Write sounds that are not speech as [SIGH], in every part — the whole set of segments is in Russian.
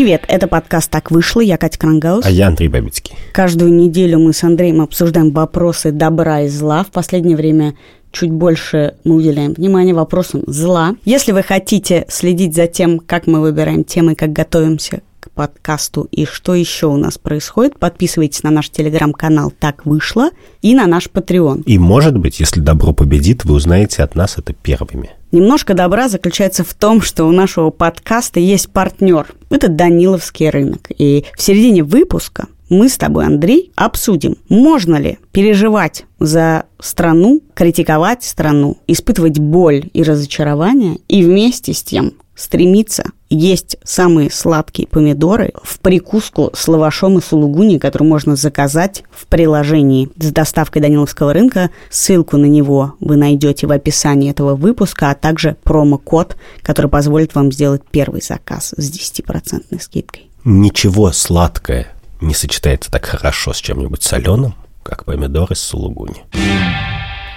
Привет, это подкаст «Так вышло». Я Катя Крангаус. А я Андрей Бабицкий. Каждую неделю мы с Андреем обсуждаем вопросы добра и зла. В последнее время чуть больше мы уделяем внимания вопросам зла. Если вы хотите следить за тем, как мы выбираем темы, как готовимся к подкасту и что еще у нас происходит, подписывайтесь на наш телеграм-канал «Так вышло» и на наш Patreon. И, может быть, если добро победит, вы узнаете от нас это первыми. Немножко добра заключается в том, что у нашего подкаста есть партнер. Это Даниловский рынок. И в середине выпуска мы с тобой, Андрей, обсудим, можно ли переживать за страну, критиковать страну, испытывать боль и разочарование и вместе с тем стремиться есть самые сладкие помидоры в прикуску с лавашом и сулугуни, который можно заказать в приложении с доставкой Даниловского рынка. Ссылку на него вы найдете в описании этого выпуска, а также промокод, который позволит вам сделать первый заказ с 10% скидкой. Ничего сладкое не сочетается так хорошо с чем-нибудь соленым, как помидоры с сулугуни.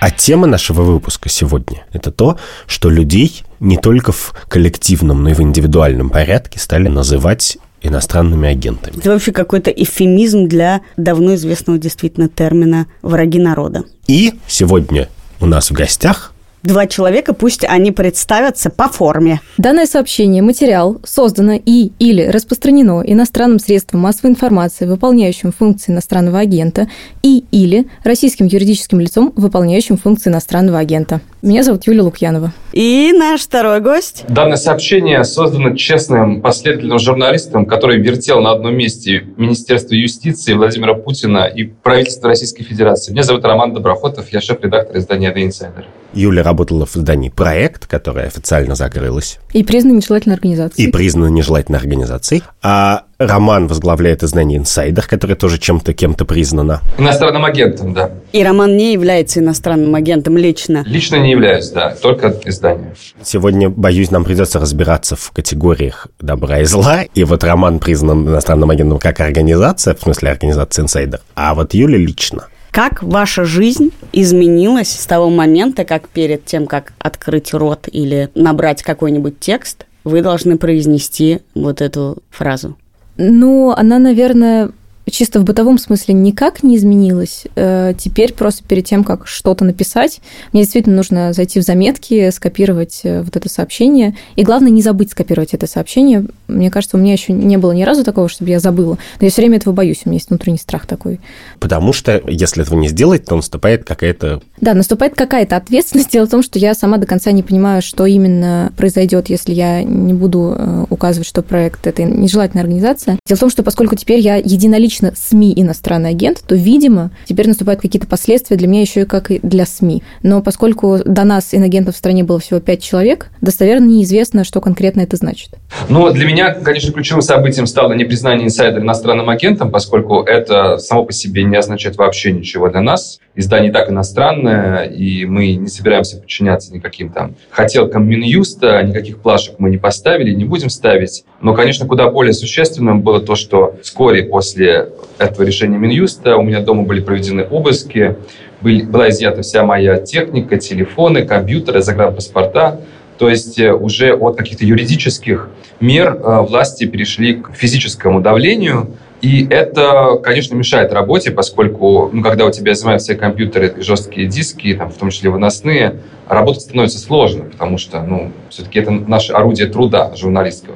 А тема нашего выпуска сегодня – это то, что людей не только в коллективном, но и в индивидуальном порядке стали называть иностранными агентами. Это вообще какой-то эфемизм для давно известного действительно термина «враги народа». И сегодня у нас в гостях два человека, пусть они представятся по форме. Данное сообщение, материал создано и или распространено иностранным средством массовой информации, выполняющим функции иностранного агента, и или российским юридическим лицом, выполняющим функции иностранного агента. Меня зовут Юлия Лукьянова. И наш второй гость. Данное сообщение создано честным, последовательным журналистом, который вертел на одном месте Министерство юстиции Владимира Путина и правительство Российской Федерации. Меня зовут Роман Доброхотов, я шеф-редактор издания The Insider. Юля работала в издании «Проект», которое официально закрылось. И признана нежелательной организацией. И признана нежелательной организацией. А Роман возглавляет издание «Инсайдер», которое тоже чем-то, кем-то признано. Иностранным агентом, да. И Роман не является иностранным агентом лично. Лично не являюсь, да, только издание. Сегодня, боюсь, нам придется разбираться в категориях добра и зла. И вот Роман признан иностранным агентом как организация, в смысле организация «Инсайдер», а вот Юля лично. Как ваша жизнь изменилась с того момента, как перед тем, как открыть рот или набрать какой-нибудь текст, вы должны произнести вот эту фразу? Ну, она, наверное, чисто в бытовом смысле никак не изменилось. Э, теперь просто перед тем, как что-то написать, мне действительно нужно зайти в заметки, скопировать э, вот это сообщение. И главное, не забыть скопировать это сообщение. Мне кажется, у меня еще не было ни разу такого, чтобы я забыла. Но я все время этого боюсь, у меня есть внутренний страх такой. Потому что если этого не сделать, то наступает какая-то... Да, наступает какая-то ответственность. Дело в том, что я сама до конца не понимаю, что именно произойдет, если я не буду э, указывать, что проект – это нежелательная организация. Дело в том, что поскольку теперь я единолично лично СМИ иностранный агент, то, видимо, теперь наступают какие-то последствия для меня еще и как и для СМИ. Но поскольку до нас инагентов в стране было всего пять человек, достоверно неизвестно, что конкретно это значит. Ну, для меня, конечно, ключевым событием стало не признание инсайдера иностранным агентом, поскольку это само по себе не означает вообще ничего для нас. Издание так иностранное, и мы не собираемся подчиняться никаким там хотелкам Минюста, никаких плашек мы не поставили, не будем ставить. Но, конечно, куда более существенным было то, что вскоре после этого решения Минюста у меня дома были проведены обыски, были, была изъята вся моя техника, телефоны, компьютеры, загранпаспорта. То есть э, уже от каких-то юридических мер э, власти перешли к физическому давлению. И это, конечно, мешает работе, поскольку, ну, когда у тебя изымают все компьютеры, жесткие диски, там, в том числе выносные, работать становится сложно, потому что, ну, все-таки это наше орудие труда журналистского.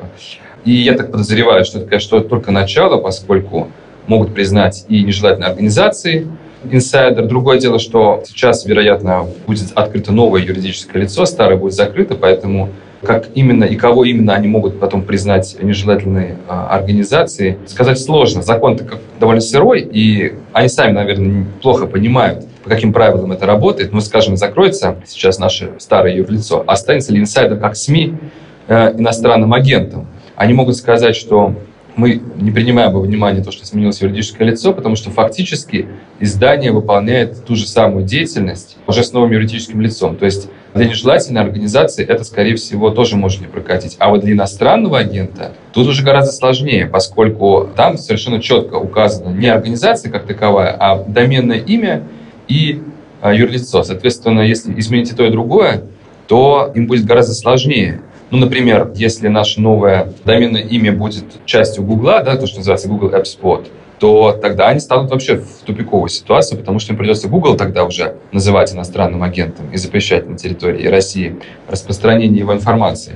И я так подозреваю, что это, конечно, только начало, поскольку могут признать и нежелательные организации, инсайдер. Другое дело, что сейчас, вероятно, будет открыто новое юридическое лицо, старое будет закрыто, поэтому как именно и кого именно они могут потом признать нежелательной а, организацией, сказать сложно. Закон-то довольно сырой, и они сами, наверное, плохо понимают, по каким правилам это работает. Но, скажем, закроется сейчас наше старое юрлицо, останется ли инсайдер как СМИ э, иностранным агентом? Они могут сказать, что мы не принимаем во внимание то, что сменилось юридическое лицо, потому что фактически издание выполняет ту же самую деятельность уже с новым юридическим лицом. То есть для нежелательной организации это, скорее всего, тоже может не прокатить. А вот для иностранного агента тут уже гораздо сложнее, поскольку там совершенно четко указано не организация как таковая, а доменное имя и а, юрлицо. Соответственно, если изменить и то, и другое, то им будет гораздо сложнее Ну, например, если наше новое доменное имя будет частью Гугла, да, то, что называется Google App Spot, то тогда они станут вообще в тупиковую ситуацию, потому что им придется Google тогда уже называть иностранным агентом и запрещать на территории России распространение его информации.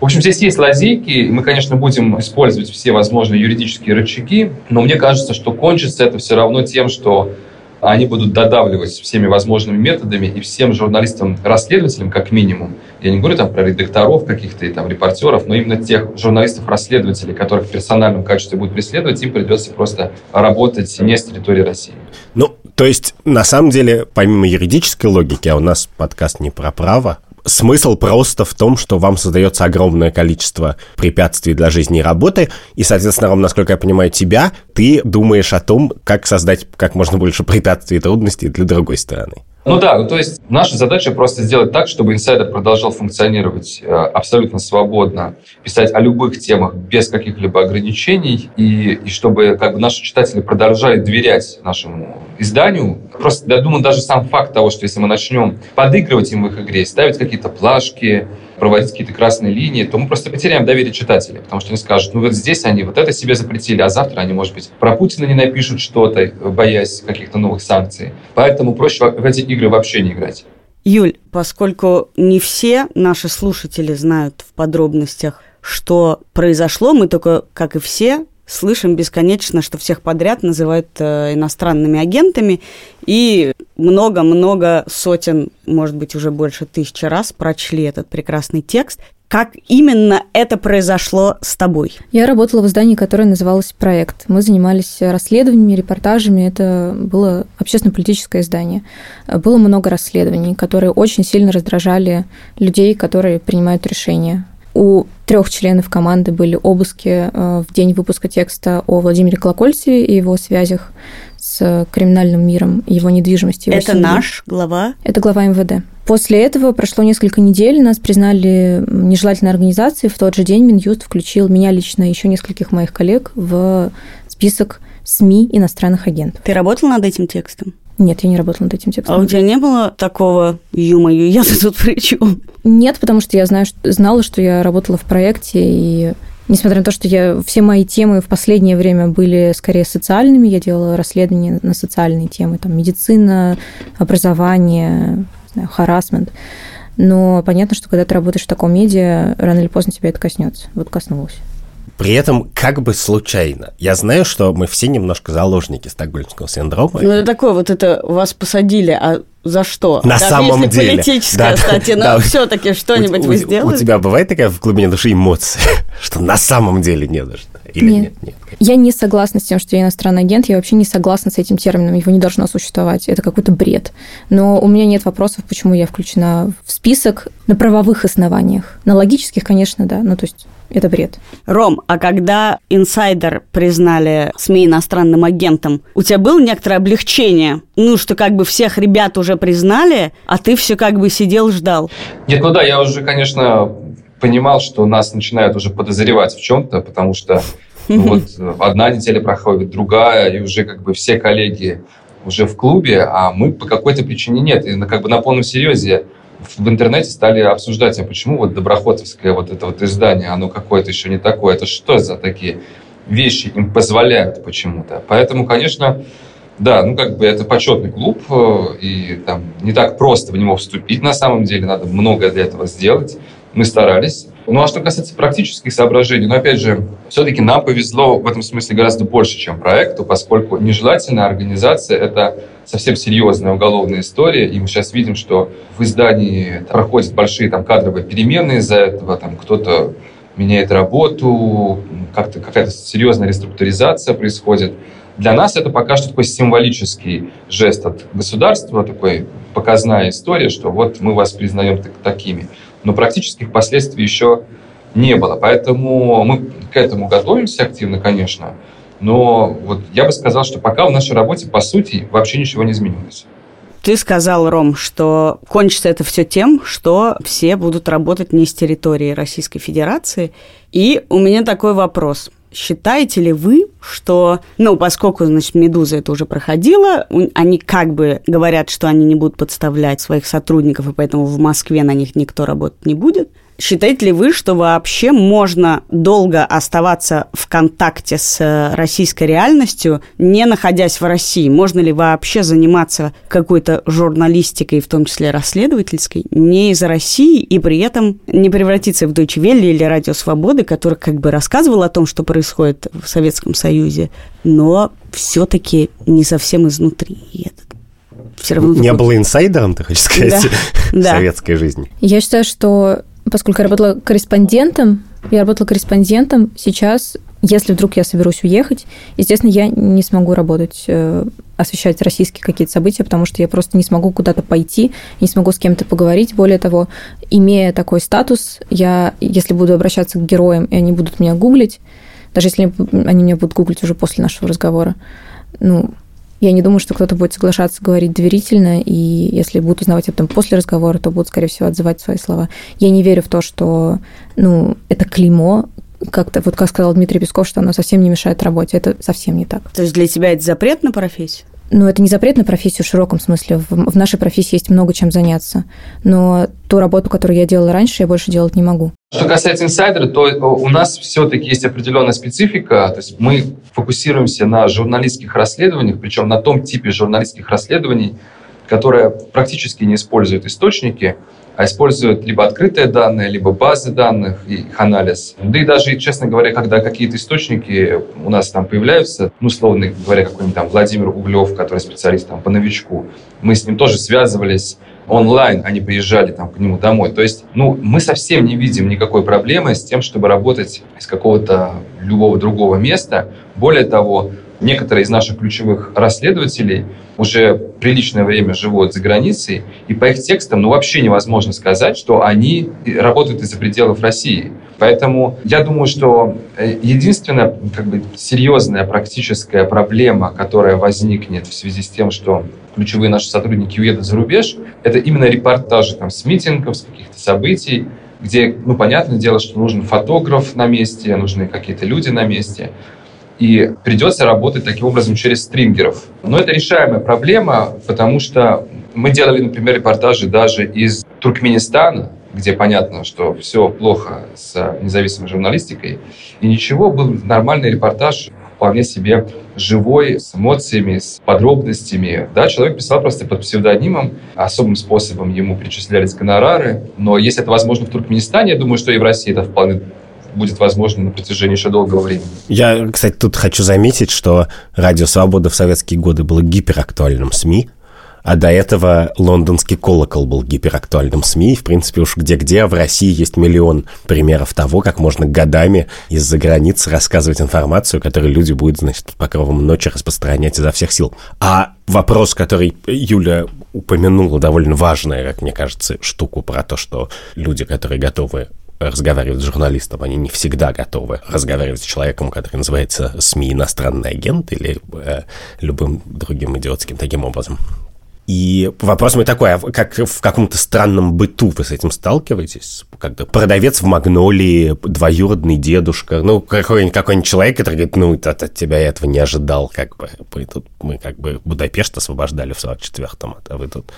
В общем, здесь есть лазейки, мы, конечно, будем использовать все возможные юридические рычаги, но мне кажется, что кончится это все равно тем, что они будут додавливать всеми возможными методами и всем журналистам-расследователям, как минимум, я не говорю там про редакторов каких-то и там репортеров, но именно тех журналистов-расследователей, которых в персональном качестве будут преследовать, им придется просто работать не с территории России. Ну, то есть, на самом деле, помимо юридической логики, а у нас подкаст не про право, Смысл просто в том, что вам создается огромное количество препятствий для жизни и работы, и, соответственно, Ром, насколько я понимаю тебя, ты думаешь о том, как создать как можно больше препятствий и трудностей для другой стороны. Ну да, ну, то есть наша задача просто сделать так, чтобы инсайдер продолжал функционировать э, абсолютно свободно, писать о любых темах без каких-либо ограничений, и, и чтобы как бы, наши читатели продолжали доверять нашему изданию. Просто, я думаю, даже сам факт того, что если мы начнем подыгрывать им в их игре, ставить какие-то плашки, проводить какие-то красные линии, то мы просто потеряем доверие читателей, потому что они скажут, ну вот здесь они вот это себе запретили, а завтра они, может быть, про Путина не напишут что-то, боясь каких-то новых санкций. Поэтому проще в эти игры вообще не играть. Юль, поскольку не все наши слушатели знают в подробностях, что произошло, мы только, как и все, слышим бесконечно, что всех подряд называют э, иностранными агентами, и много-много сотен, может быть, уже больше тысячи раз прочли этот прекрасный текст. Как именно это произошло с тобой? Я работала в издании, которое называлось «Проект». Мы занимались расследованиями, репортажами. Это было общественно-политическое издание. Было много расследований, которые очень сильно раздражали людей, которые принимают решения у трех членов команды были обыски э, в день выпуска текста о Владимире Колокольцеве и его связях с криминальным миром, его недвижимости. Его Это семьи. наш глава? Это глава МВД. После этого прошло несколько недель, нас признали нежелательной организацией. В тот же день Минюст включил меня лично и еще нескольких моих коллег в список СМИ иностранных агентов. Ты работал над этим текстом? Нет, я не работала над этим текстом. А у тебя не было такого ё я тут при чем? Нет, потому что я знаю, что, знала, что я работала в проекте, и несмотря на то, что я, все мои темы в последнее время были скорее социальными, я делала расследования на социальные темы, там, медицина, образование, харасмент. Но понятно, что когда ты работаешь в таком медиа, рано или поздно тебя это коснется. Вот коснулось. При этом как бы случайно. Я знаю, что мы все немножко заложники стокгольмского синдрома. Ну, это такое вот это вас посадили, а за что? На Даже самом если деле. политическая, да, кстати, но да. все-таки что-нибудь у, вы сделали? У тебя бывает такая в глубине души эмоция, [LAUGHS] что на самом деле не за что? Или нет? Нет, нет? Я не согласна с тем, что я иностранный агент, я вообще не согласна с этим термином, его не должно существовать, это какой-то бред. Но у меня нет вопросов, почему я включена в список на правовых основаниях. На логических, конечно, да, ну то есть это бред. Ром, а когда инсайдер признали СМИ иностранным агентом, у тебя было некоторое облегчение? Ну, что как бы всех ребят уже признали, а ты все как бы сидел, ждал. Нет, ну да, я уже, конечно, понимал, что нас начинают уже подозревать в чем-то, потому что ну, [LAUGHS] вот одна неделя проходит, другая, и уже как бы все коллеги уже в клубе, а мы по какой-то причине нет. И как бы на полном серьезе в интернете стали обсуждать, а почему вот Доброхотовское вот это вот издание, оно какое-то еще не такое, это что за такие вещи им позволяют почему-то. Поэтому, конечно, да, ну как бы это почетный клуб, э, и там не так просто в него вступить на самом деле, надо многое для этого сделать. Мы старались. Ну а что касается практических соображений, ну опять же, все-таки нам повезло в этом смысле гораздо больше, чем проекту, поскольку нежелательная организация – это совсем серьезная уголовная история, и мы сейчас видим, что в издании проходят большие там кадровые перемены из-за этого, там кто-то меняет работу, как-то какая-то серьезная реструктуризация происходит. Для нас это пока что такой символический жест от государства, такой показная история, что вот мы вас признаем так, такими. Но практических последствий еще не было. Поэтому мы к этому готовимся активно, конечно. Но вот я бы сказал, что пока в нашей работе, по сути, вообще ничего не изменилось. Ты сказал, Ром, что кончится это все тем, что все будут работать не с территории Российской Федерации. И у меня такой вопрос. Считаете ли вы, что, ну, поскольку, значит, «Медуза» это уже проходила, они как бы говорят, что они не будут подставлять своих сотрудников, и поэтому в Москве на них никто работать не будет, Считаете ли вы, что вообще можно долго оставаться в контакте с э, российской реальностью, не находясь в России? Можно ли вообще заниматься какой-то журналистикой, в том числе расследовательской, не из России и при этом не превратиться в Deutsche Welle или Радио Свободы, который как бы рассказывал о том, что происходит в Советском Союзе, но все-таки не совсем изнутри. И это все равно... Не такой... было инсайдером, ты хочешь сказать, да. советской жизни? Я считаю, что поскольку я работала корреспондентом, я работала корреспондентом, сейчас, если вдруг я соберусь уехать, естественно, я не смогу работать, э, освещать российские какие-то события, потому что я просто не смогу куда-то пойти, не смогу с кем-то поговорить. Более того, имея такой статус, я, если буду обращаться к героям, и они будут меня гуглить, даже если они меня будут гуглить уже после нашего разговора, ну, я не думаю, что кто-то будет соглашаться говорить доверительно, и если будут узнавать об этом после разговора, то будут, скорее всего, отзывать свои слова. Я не верю в то, что ну, это клеймо, как-то, вот как сказал Дмитрий Песков, что оно совсем не мешает работе. Это совсем не так. То есть для тебя это запрет на профессию? Ну, это не запрет на профессию в широком смысле. В, в нашей профессии есть много чем заняться. Но ту работу, которую я делала раньше, я больше делать не могу. Что касается инсайдера, то у нас все-таки есть определенная специфика. То есть мы фокусируемся на журналистских расследованиях, причем на том типе журналистских расследований, которые практически не используют источники, а используют либо открытые данные, либо базы данных и их анализ. Да и даже, честно говоря, когда какие-то источники у нас там появляются, ну, условно говоря, какой-нибудь там Владимир Углев, который специалист там по новичку, мы с ним тоже связывались онлайн, они приезжали там к нему домой. То есть, ну, мы совсем не видим никакой проблемы с тем, чтобы работать из какого-то любого другого места. Более того, некоторые из наших ключевых расследователей уже приличное время живут за границей, и по их текстам ну, вообще невозможно сказать, что они работают из-за пределов России. Поэтому я думаю, что э, единственная как бы, серьезная практическая проблема, которая возникнет в связи с тем, что ключевые наши сотрудники уедут за рубеж, это именно репортажи там, с митингов, с каких-то событий, где, ну, понятное дело, что нужен фотограф на месте, нужны какие-то люди на месте и придется работать таким образом через стрингеров. Но это решаемая проблема, потому что мы делали, например, репортажи даже из Туркменистана, где понятно, что все плохо с независимой журналистикой, и ничего, был нормальный репортаж, вполне себе живой, с эмоциями, с подробностями. Да, человек писал просто под псевдонимом, особым способом ему перечислялись гонорары. Но если это возможно в Туркменистане, я думаю, что и в России это вполне будет возможно на протяжении еще долгого времени. Я, кстати, тут хочу заметить, что «Радио Свобода» в советские годы было гиперактуальным СМИ, а до этого лондонский колокол был гиперактуальным СМИ. В принципе, уж где-где, а в России есть миллион примеров того, как можно годами из-за границы рассказывать информацию, которую люди будут, значит, по покровом ночи распространять изо всех сил. А вопрос, который Юля упомянула, довольно важная, как мне кажется, штуку про то, что люди, которые готовы разговаривать с журналистом, они не всегда готовы разговаривать с человеком, который называется СМИ иностранный агент или э, любым другим идиотским таким образом. И вопрос мой такой, а как в каком-то странном быту вы с этим сталкиваетесь? Когда продавец в Магнолии, двоюродный дедушка, ну, какой-нибудь какой человек, который говорит, ну, от, от тебя я этого не ожидал, как бы. Мы тут, мы как бы Будапешт освобождали в 44-м, а вы тут...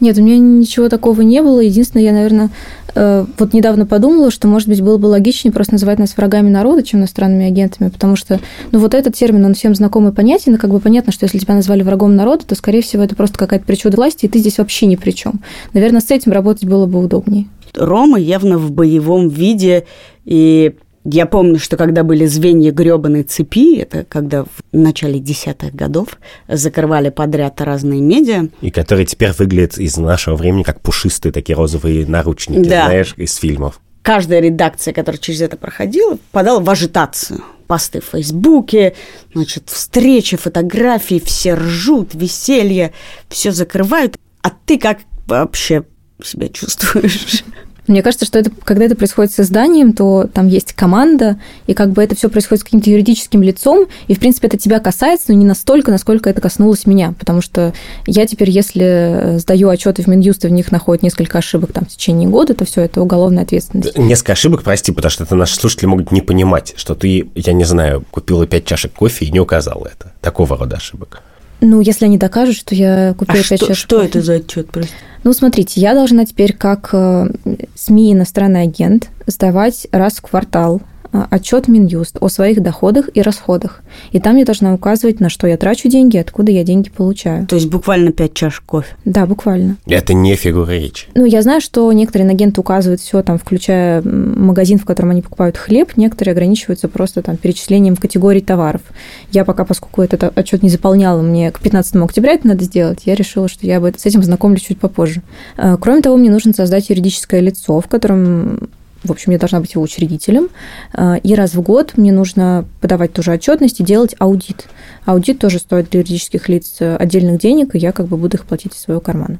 Нет, у меня ничего такого не было. Единственное, я, наверное, вот недавно подумала, что, может быть, было бы логичнее просто называть нас врагами народа, чем иностранными агентами, потому что, ну, вот этот термин, он всем знакомый понятен, и как бы понятно, что если тебя назвали врагом народа, то, скорее всего, это просто какая-то причуда власти, и ты здесь вообще ни при чем. Наверное, с этим работать было бы удобнее. Рома явно в боевом виде, и я помню, что когда были звенья гребаной цепи, это когда в начале десятых годов закрывали подряд разные медиа. И которые теперь выглядят из нашего времени как пушистые такие розовые наручники, да. знаешь, из фильмов. Каждая редакция, которая через это проходила, подала в ажитацию посты в Фейсбуке, значит, встречи, фотографии, все ржут, веселье, все закрывают. А ты как вообще себя чувствуешь? Мне кажется, что это, когда это происходит с изданием, то там есть команда, и как бы это все происходит с каким-то юридическим лицом, и, в принципе, это тебя касается, но не настолько, насколько это коснулось меня, потому что я теперь, если сдаю отчеты в Минюст, и в них находят несколько ошибок там в течение года, то все это уголовная ответственность. Несколько ошибок, прости, потому что это наши слушатели могут не понимать, что ты, я не знаю, купила пять чашек кофе и не указала это. Такого рода ошибок. Ну, если они докажут, что я купила А 5 что, что это за отчет, прости? Ну, смотрите, я должна теперь как э, СМИ иностранный агент сдавать раз в квартал отчет Минюст о своих доходах и расходах. И там я должна указывать, на что я трачу деньги, откуда я деньги получаю. То есть буквально пять чашек кофе. Да, буквально. Это не фигура речи. Ну, я знаю, что некоторые агенты указывают все, там, включая магазин, в котором они покупают хлеб, некоторые ограничиваются просто там перечислением категорий товаров. Я пока, поскольку этот отчет не заполняла, мне к 15 октября это надо сделать, я решила, что я бы с этим знакомлюсь чуть попозже. Э, Кроме того, мне нужно создать юридическое лицо, в котором в общем, я должна быть его учредителем. Э, И раз в год мне нужно подавать тоже отчетность и делать аудит. Аудит тоже стоит для юридических лиц э, отдельных денег, и я как бы буду их платить из своего кармана.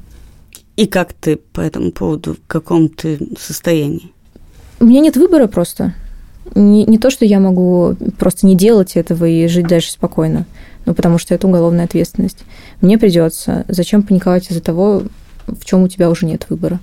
И как ты по этому поводу, в каком ты состоянии? У меня нет выбора просто. Не, не то, что я могу просто не делать этого и жить дальше спокойно, ну, потому что это уголовная ответственность. Мне придется. Зачем паниковать из-за того, в чем у тебя уже нет выбора?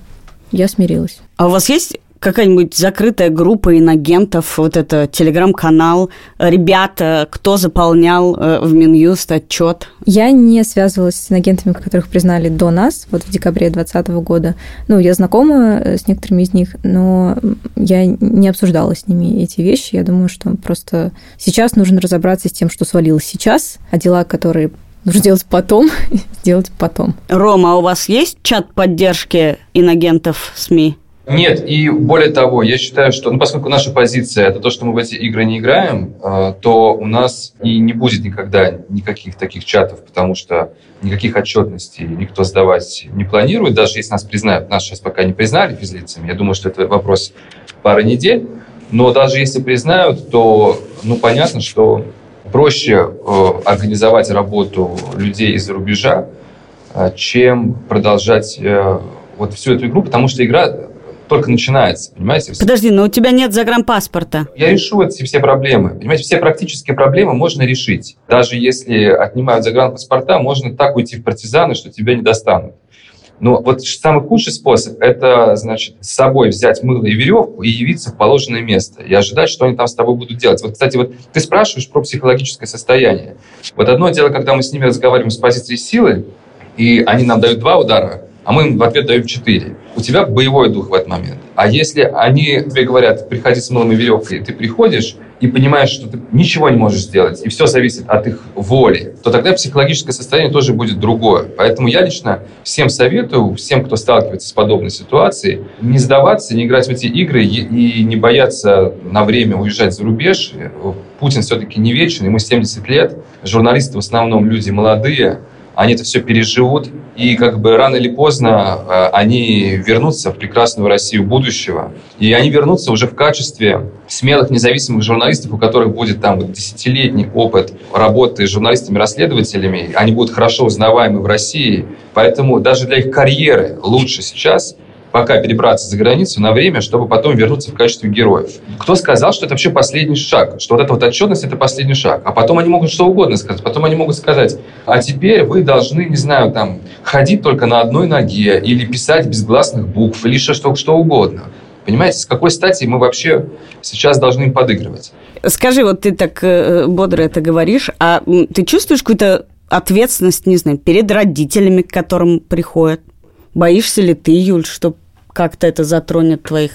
Я смирилась. А у вас есть какая-нибудь закрытая группа инагентов, вот это телеграм-канал, ребята, кто заполнял э, в Минюст отчет? Я не связывалась с агентами, которых признали до нас, вот в декабре 2020 года. Ну, я знакома э, с некоторыми из них, но я не обсуждала с ними эти вещи. Я думаю, что просто сейчас нужно разобраться с тем, что свалилось сейчас, а дела, которые нужно делать потом, [LAUGHS] сделать потом. Рома, а у вас есть чат поддержки инагентов СМИ? Нет, и более того, я считаю, что, ну, поскольку наша позиция это то, что мы в эти игры не играем, э, то у нас и не будет никогда никаких таких чатов, потому что никаких отчетностей никто сдавать не планирует, даже если нас признают. Нас сейчас пока не признали физлицами, я думаю, что это вопрос пары недель, но даже если признают, то, ну, понятно, что проще э, организовать работу людей из-за рубежа, э, чем продолжать вот всю эту игру, потому что игра только начинается, понимаете? Подожди, но у тебя нет загранпаспорта. Я решу эти все проблемы. Понимаете, все практические проблемы можно решить. Даже если отнимают загранпаспорта, можно так уйти в партизаны, что тебя не достанут. Но вот самый худший способ – это, значит, с собой взять мыло и веревку и явиться в положенное место. И ожидать, что они там с тобой будут делать. Вот, кстати, вот ты спрашиваешь про психологическое состояние. Вот одно дело, когда мы с ними разговариваем с позиции силы, и они нам дают два удара, а мы им в ответ даем четыре. У тебя боевой дух в этот момент. А если они тебе говорят, приходи с мылом и веревкой, ты приходишь и понимаешь, что ты ничего не можешь сделать, и все зависит от их воли, то тогда психологическое состояние тоже будет другое. Поэтому я лично всем советую, всем, кто сталкивается с подобной ситуацией, не сдаваться, не играть в эти игры и не бояться на время уезжать за рубеж. Путин все-таки не вечен, ему 70 лет. Журналисты в основном люди молодые, они это все переживут, и как бы рано или поздно э, они вернутся в прекрасную Россию будущего. И они вернутся уже в качестве смелых независимых журналистов, у которых будет там десятилетний опыт работы с журналистами-расследователями. Они будут хорошо узнаваемы в России. Поэтому даже для их карьеры лучше сейчас пока перебраться за границу на время, чтобы потом вернуться в качестве героев. Кто сказал, что это вообще последний шаг, что вот эта вот отчетность – это последний шаг? А потом они могут что угодно сказать. Потом они могут сказать, а теперь вы должны, не знаю, там, ходить только на одной ноге или писать без гласных букв или что, что, угодно. Понимаете, с какой стати мы вообще сейчас должны им подыгрывать? Скажи, вот ты так э, бодро это говоришь, а ты чувствуешь какую-то ответственность, не знаю, перед родителями, к которым приходят? Боишься ли ты, Юль, что как-то это затронет твоих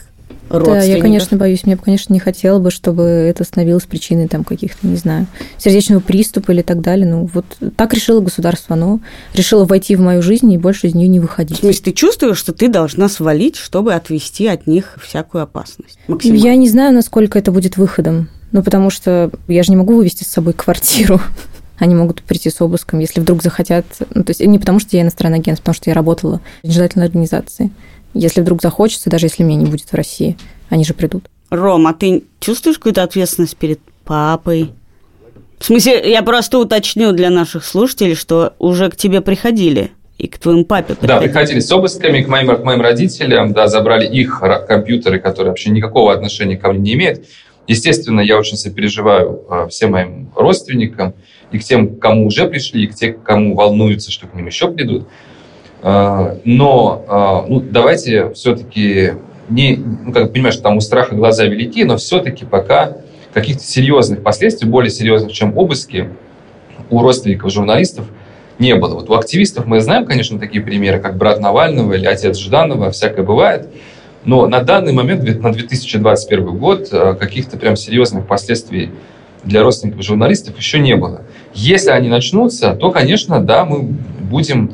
родственников? Да, я, конечно, боюсь. Мне бы, конечно, не хотела бы, чтобы это становилось причиной там каких-то, не знаю, сердечного приступа или так далее. Ну, вот так решило государство. Оно решило войти в мою жизнь и больше из нее не В выходить. смысле, ты чувствуешь, что ты должна свалить, чтобы отвести от них всякую опасность? Максимально. Я не знаю, насколько это будет выходом. Ну, потому что я же не могу вывести с собой квартиру. [LAUGHS] Они могут прийти с обыском, если вдруг захотят. Ну, то есть не потому, что я иностранный агент, а потому что я работала в нежелательной организации. Если вдруг захочется, даже если меня не будет в России, они же придут. Ром, а ты чувствуешь какую-то ответственность перед папой? В смысле, я просто уточню для наших слушателей, что уже к тебе приходили и к твоему папе приходили. Да, приходили с обысками к моим, к моим родителям, да, забрали их компьютеры, которые вообще никакого отношения ко мне не имеют. Естественно, я очень сопереживаю э, всем моим родственникам, и к тем, кому уже пришли, и к тем, кому волнуются, что к ним еще придут. Э, Но э, ну, давайте все-таки не, ну, как понимаешь, там у страха глаза велики, но все-таки пока каких-то серьезных последствий, более серьезных, чем обыски, у родственников журналистов не было. Вот у активистов мы знаем, конечно, такие примеры, как брат Навального или отец Жданова, всякое бывает. Но на данный момент, на 2021 год, э, каких-то прям серьезных последствий для родственников журналистов еще не было. Если они начнутся, то, конечно, да, мы будем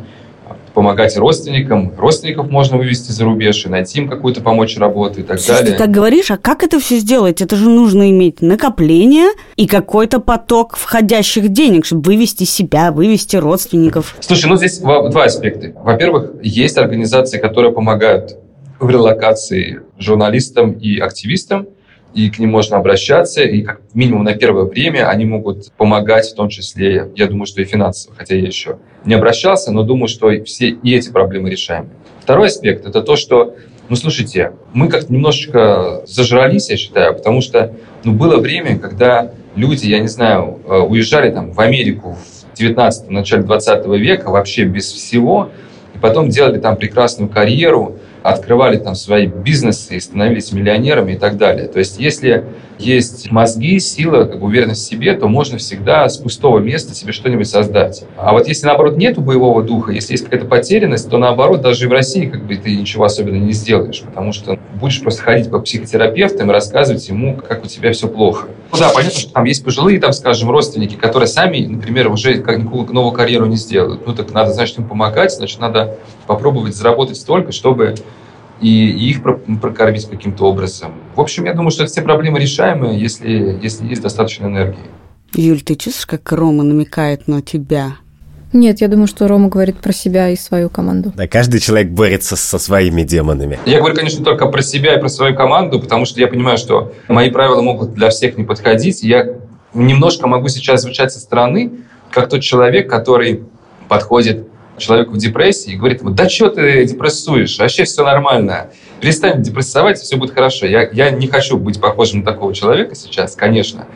помогать родственникам. Родственников можно вывести за рубеж и найти им какую-то помочь работу и так Слушай, далее. Ты так говоришь, а как это все сделать? Это же нужно иметь накопление и какой-то поток входящих денег, чтобы вывести себя, вывести родственников. Слушай, ну здесь два аспекта. Во-первых, есть организации, которые помогают в релокации журналистам и активистам и к ним можно обращаться, и как минимум на первое время они могут помогать, в том числе, я думаю, что и финансово, хотя я еще не обращался, но думаю, что все и эти проблемы решаемы. Второй аспект – это то, что, ну, слушайте, мы как-то немножечко зажрались, я считаю, потому что, ну, было время, когда люди, я не знаю, э, уезжали там в Америку в 19 начале 20 века вообще без всего, и потом делали там прекрасную карьеру, открывали там свои бизнесы и становились миллионерами и так далее. То есть если есть мозги, сила, как бы уверенность в себе, то можно всегда с пустого места себе что-нибудь создать. А вот если, наоборот, нету боевого духа, если есть какая-то потерянность, то, наоборот, даже и в России как бы ты ничего особенно не сделаешь, потому что будешь просто ходить по психотерапевтам и рассказывать ему, как у тебя все плохо. Ну да, понятно, что там есть пожилые, там, скажем, родственники, которые сами, например, уже никакую новую карьеру не сделают. Ну так надо, значит, им помогать, значит, надо попробовать заработать столько, чтобы и, их прокормить каким-то образом. В общем, я думаю, что это все проблемы решаемые, если, если есть достаточно энергии. Юль, ты чувствуешь, как Рома намекает на тебя? Нет, я думаю, что Рома говорит про себя и свою команду. Да, каждый человек борется со своими демонами. Я говорю, конечно, только про себя и про свою команду, потому что я понимаю, что мои правила могут для всех не подходить. Я немножко могу сейчас звучать со стороны, как тот человек, который подходит человеку в депрессии и говорит ему, да что ты депрессуешь, вообще все нормально, перестань депрессовать, все будет хорошо. Я, я не хочу быть похожим на такого человека сейчас, конечно.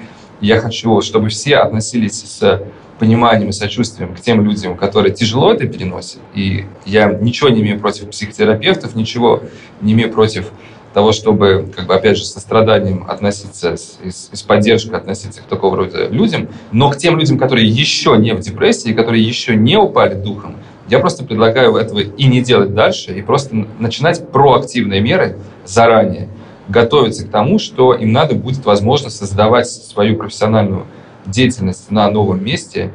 Я хочу, чтобы все относились с пониманием и сочувствием к тем людям, которые тяжело это переносят. И я ничего не имею против психотерапевтов, ничего не имею против того, чтобы, как бы, опять же, со страданием относиться, с, с, с поддержкой относиться к такого рода людям, но к тем людям, которые еще не в депрессии, которые еще не упали духом, я просто предлагаю этого и не делать дальше, и просто начинать проактивные меры заранее, готовиться к тому, что им надо будет, возможно, создавать свою профессиональную деятельность на новом месте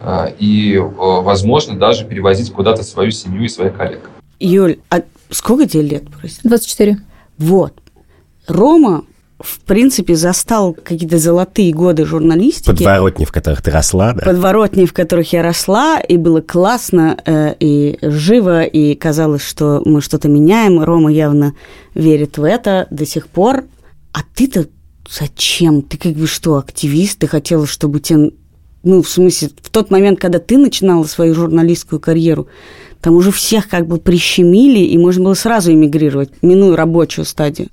э, и, э, возможно, даже перевозить куда-то свою семью и своих коллег. Юль, а сколько тебе лет? Прости? 24. Вот. Рома в принципе, застал какие-то золотые годы журналистики. Подворотни, в которых ты росла, да? Подворотни, в которых я росла, и было классно, э, и живо, и казалось, что мы что-то меняем. Рома явно верит в это до сих пор. А ты-то зачем? Ты как бы что, активист? Ты хотела, чтобы тебе... Ну, в смысле, в тот момент, когда ты начинала свою журналистскую карьеру, там уже всех как бы прищемили, и можно было сразу эмигрировать, минуя рабочую стадию.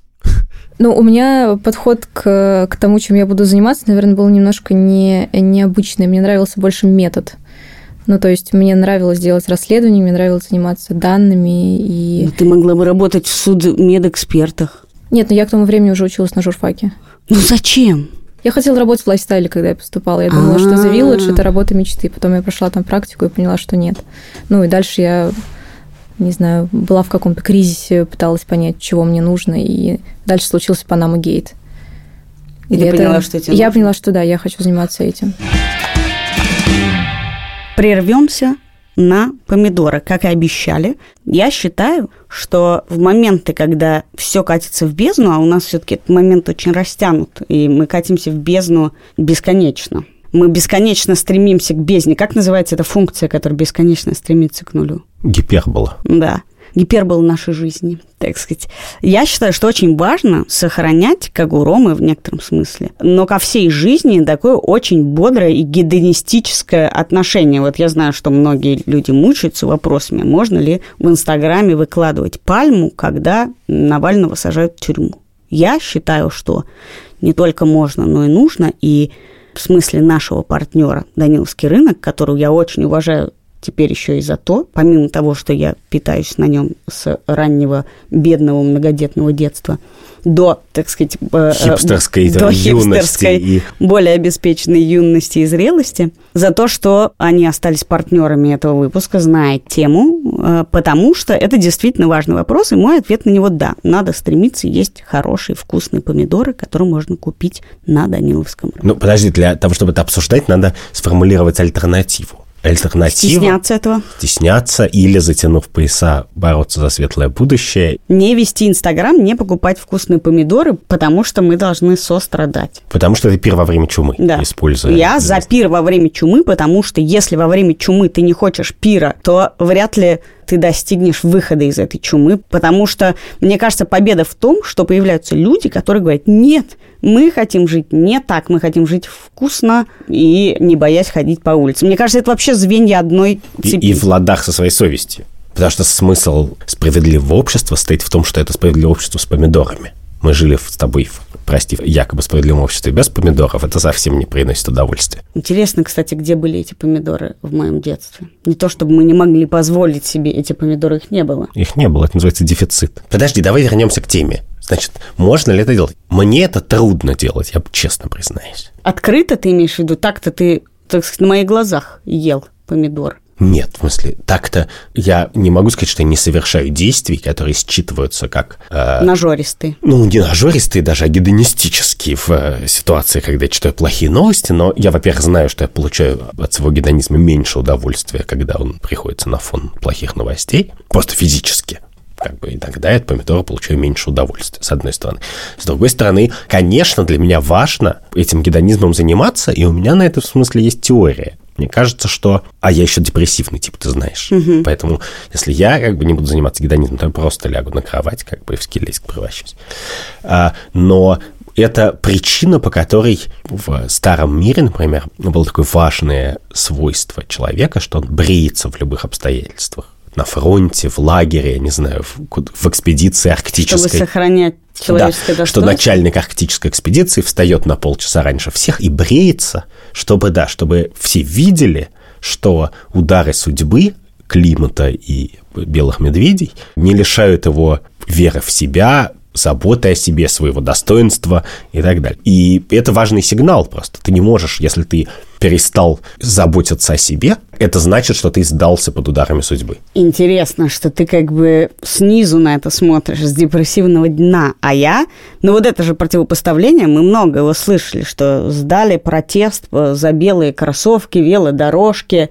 Ну, у меня подход к, к тому, чем я буду заниматься, наверное, был немножко не, необычный. Мне нравился больше метод. Ну, то есть мне нравилось делать расследования, мне нравилось заниматься данными и... Ну, ты могла бы работать в судмедэкспертах. Нет, но я к тому времени уже училась на журфаке. Ну, зачем? Я хотела работать в лайфстайле, когда я поступала. Я думала, что The Village – это работа мечты. Потом я прошла там практику и поняла, что нет. Ну, и дальше я не знаю, была в каком-то кризисе, пыталась понять, чего мне нужно, и дальше случился Панама Гейт. И ты это... поняла, что тебе Я нужно? поняла, что да, я хочу заниматься этим. Прервемся на помидоры, как и обещали. Я считаю, что в моменты, когда все катится в бездну, а у нас все-таки этот момент очень растянут, и мы катимся в бездну бесконечно. Мы бесконечно стремимся к бездне. Как называется эта функция, которая бесконечно стремится к нулю? Гипербола. Да гипербола нашей жизни, так сказать. Я считаю, что очень важно сохранять, как у Ромы в некотором смысле, но ко всей жизни такое очень бодрое и гедонистическое отношение. Вот я знаю, что многие люди мучаются вопросами, можно ли в Инстаграме выкладывать пальму, когда Навального сажают в тюрьму. Я считаю, что не только можно, но и нужно, и в смысле нашего партнера Даниловский рынок, которого я очень уважаю теперь еще и за то, помимо того, что я питаюсь на нем с раннего бедного многодетного детства, до, так сказать, э, хипстерской, до хипстерской и... более обеспеченной юности и зрелости, за то, что они остались партнерами этого выпуска, зная тему, э, потому что это действительно важный вопрос, и мой ответ на него – да, надо стремиться есть хорошие вкусные помидоры, которые можно купить на Даниловском рынке. Ну, подожди, для того, чтобы это обсуждать, надо сформулировать альтернативу альтернатива. Стесняться этого. Стесняться или, затянув пояса, бороться за светлое будущее. Не вести Инстаграм, не покупать вкусные помидоры, потому что мы должны сострадать. Потому что это пир во время чумы, да. используя. Я за пир во время чумы, потому что если во время чумы ты не хочешь пира, то вряд ли ты достигнешь выхода из этой чумы, потому что, мне кажется, победа в том, что появляются люди, которые говорят, нет, мы хотим жить не так, мы хотим жить вкусно и не боясь ходить по улице. Мне кажется, это вообще звенья одной цепи. И, и в ладах со своей совестью. Потому что смысл справедливого общества стоит в том, что это справедливое общество с помидорами. Мы жили с тобой в прости, якобы справедливом обществе без помидоров, это совсем не приносит удовольствия. Интересно, кстати, где были эти помидоры в моем детстве? Не то, чтобы мы не могли позволить себе эти помидоры, их не было. Их не было, это называется дефицит. Подожди, давай вернемся к теме. Значит, можно ли это делать? Мне это трудно делать, я честно признаюсь. Открыто ты имеешь в виду? Так-то ты, так сказать, на моих глазах ел помидор. Нет, в смысле, так-то я не могу сказать, что я не совершаю действий, которые считываются как... Э, нажористые. Ну, не нажористые, даже а гедонистические в э, ситуации, когда я читаю плохие новости, но я, во-первых, знаю, что я получаю от своего гедонизма меньше удовольствия, когда он приходится на фон плохих новостей, просто физически как бы иногда я от помидора получаю меньше удовольствия, с одной стороны. С другой стороны, конечно, для меня важно этим гедонизмом заниматься, и у меня на это в смысле есть теория. Мне кажется, что... А я еще депрессивный тип, ты знаешь. Угу. Поэтому, если я как бы не буду заниматься гедонизмом, то я просто лягу на кровать, как бы в скелетик превращусь. А, но это причина, по которой в старом мире, например, было такое важное свойство человека, что он бреется в любых обстоятельствах на фронте, в лагере, я не знаю, в, в экспедиции арктической. Чтобы сохранять человеческое да, Что начальник арктической экспедиции встает на полчаса раньше всех и бреется, чтобы, да, чтобы все видели, что удары судьбы, климата и белых медведей не лишают его веры в себя, заботы о себе, своего достоинства и так далее. И это важный сигнал просто. Ты не можешь, если ты перестал заботиться о себе, это значит, что ты сдался под ударами судьбы. Интересно, что ты как бы снизу на это смотришь, с депрессивного дна, а я... Ну вот это же противопоставление, мы много его слышали, что сдали протест за белые кроссовки, велодорожки,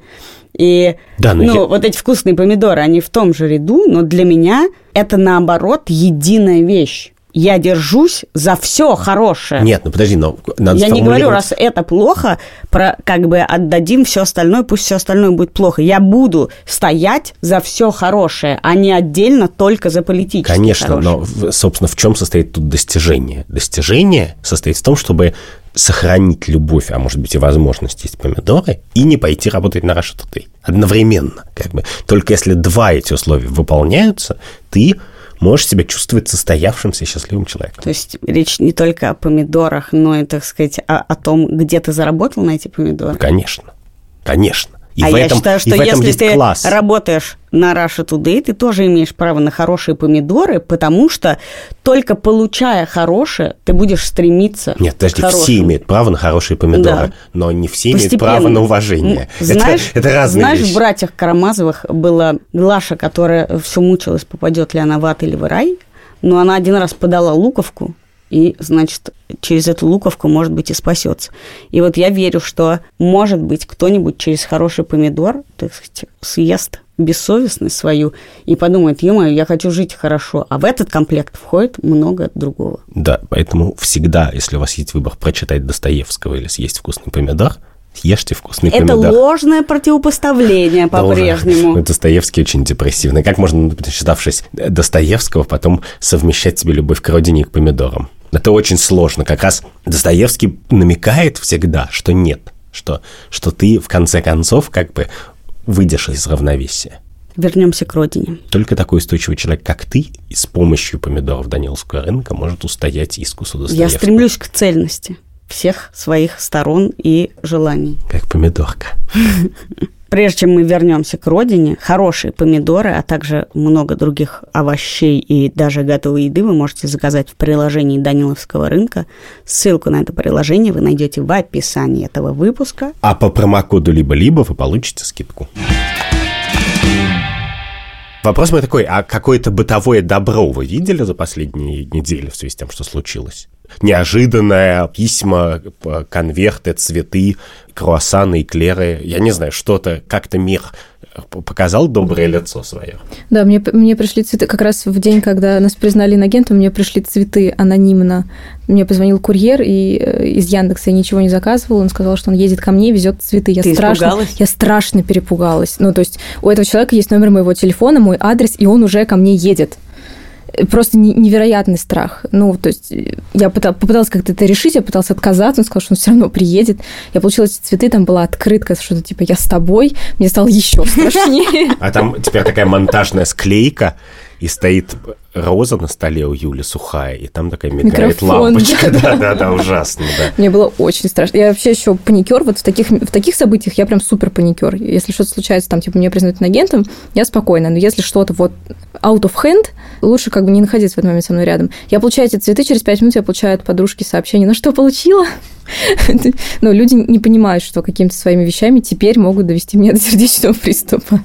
и да, ну, я... вот эти вкусные помидоры, они в том же ряду, но для меня это наоборот единая вещь. Я держусь за все хорошее. Нет, ну подожди, но надо Я не говорю, раз это плохо, про как бы отдадим все остальное, пусть все остальное будет плохо. Я буду стоять за все хорошее, а не отдельно только за политическое. Конечно, хорошее. но, собственно, в чем состоит тут достижение? Достижение состоит в том, чтобы сохранить любовь, а может быть и возможность есть помидоры, и не пойти работать на Russia Today. Одновременно. Как бы. Только если два эти условия выполняются, ты можешь себя чувствовать состоявшимся счастливым человеком. То есть речь не только о помидорах, но и, так сказать, о, о том, где ты заработал на эти помидоры? Конечно. Конечно. И а в я этом, считаю, что если ты класс. работаешь на Russia Today, ты тоже имеешь право на хорошие помидоры, потому что только получая хорошее, ты будешь стремиться Нет, подожди, все имеют право на хорошие помидоры, да. но не все Постепенно. имеют право на уважение. Знаешь, это, это разные знаешь вещи. в «Братьях Карамазовых» была Глаша, которая все мучилась, попадет ли она в ад или в рай, но она один раз подала луковку, и, значит, через эту луковку, может быть, и спасется. И вот я верю, что, может быть, кто-нибудь через хороший помидор, так сказать, съест бессовестность свою и подумает, ё я хочу жить хорошо. А в этот комплект входит много другого. Да, поэтому всегда, если у вас есть выбор прочитать Достоевского или съесть вкусный помидор, Ешьте вкусный Это помидор. Это ложное противопоставление [LAUGHS] по-прежнему. Да, Достоевский очень депрессивный. Как можно, читавшись Достоевского, потом совмещать себе любовь к родине и к помидорам? Это очень сложно. Как раз Достоевский намекает всегда, что нет, что, что ты в конце концов как бы выйдешь из равновесия. Вернемся к родине. Только такой устойчивый человек, как ты, с помощью помидоров Даниловского рынка может устоять искусу Достоевского. Я стремлюсь к цельности всех своих сторон и желаний. Как помидорка. [LAUGHS] Прежде чем мы вернемся к родине, хорошие помидоры, а также много других овощей и даже готовой еды вы можете заказать в приложении Даниловского рынка. Ссылку на это приложение вы найдете в описании этого выпуска. А по промокоду либо-либо вы получите скидку. Вопрос мой такой, а какое-то бытовое добро вы видели за последние недели в связи с тем, что случилось? Неожиданное, письма, конверты, цветы, круассаны, эклеры, я не знаю, что-то, как-то мир показал доброе лицо свое. Да, мне, мне пришли цветы, как раз в день, когда нас признали инагентом, мне пришли цветы анонимно. Мне позвонил курьер и, э, из Яндекса, я ничего не заказывал, он сказал, что он едет ко мне, везет цветы. Я Ты страшно, испугалась? я страшно перепугалась. Ну, то есть у этого человека есть номер моего телефона, мой адрес, и он уже ко мне едет просто невероятный страх. Ну, то есть я попыталась как-то это решить, я пыталась отказаться, он сказал, что он все равно приедет. Я получила эти цветы, там была открытка, что-то типа «я с тобой», мне стало еще [LAUGHS] страшнее. А там теперь такая монтажная склейка, и стоит роза на столе у Юли сухая, и там такая мигает Микрофон, лампочка. [LAUGHS] Да-да-да, ужасно, да. Мне было очень страшно. Я вообще еще паникер. Вот в таких, в таких событиях я прям супер паникер. Если что-то случается, там, типа, меня признают агентом, я спокойна. Но если что-то вот out of hand, лучше как бы не находиться в этот момент со мной рядом. Я получаю эти цветы, через пять минут я получаю от подружки сообщение, ну что, получила? [LAUGHS] Но люди не понимают, что какими-то своими вещами теперь могут довести меня до сердечного приступа.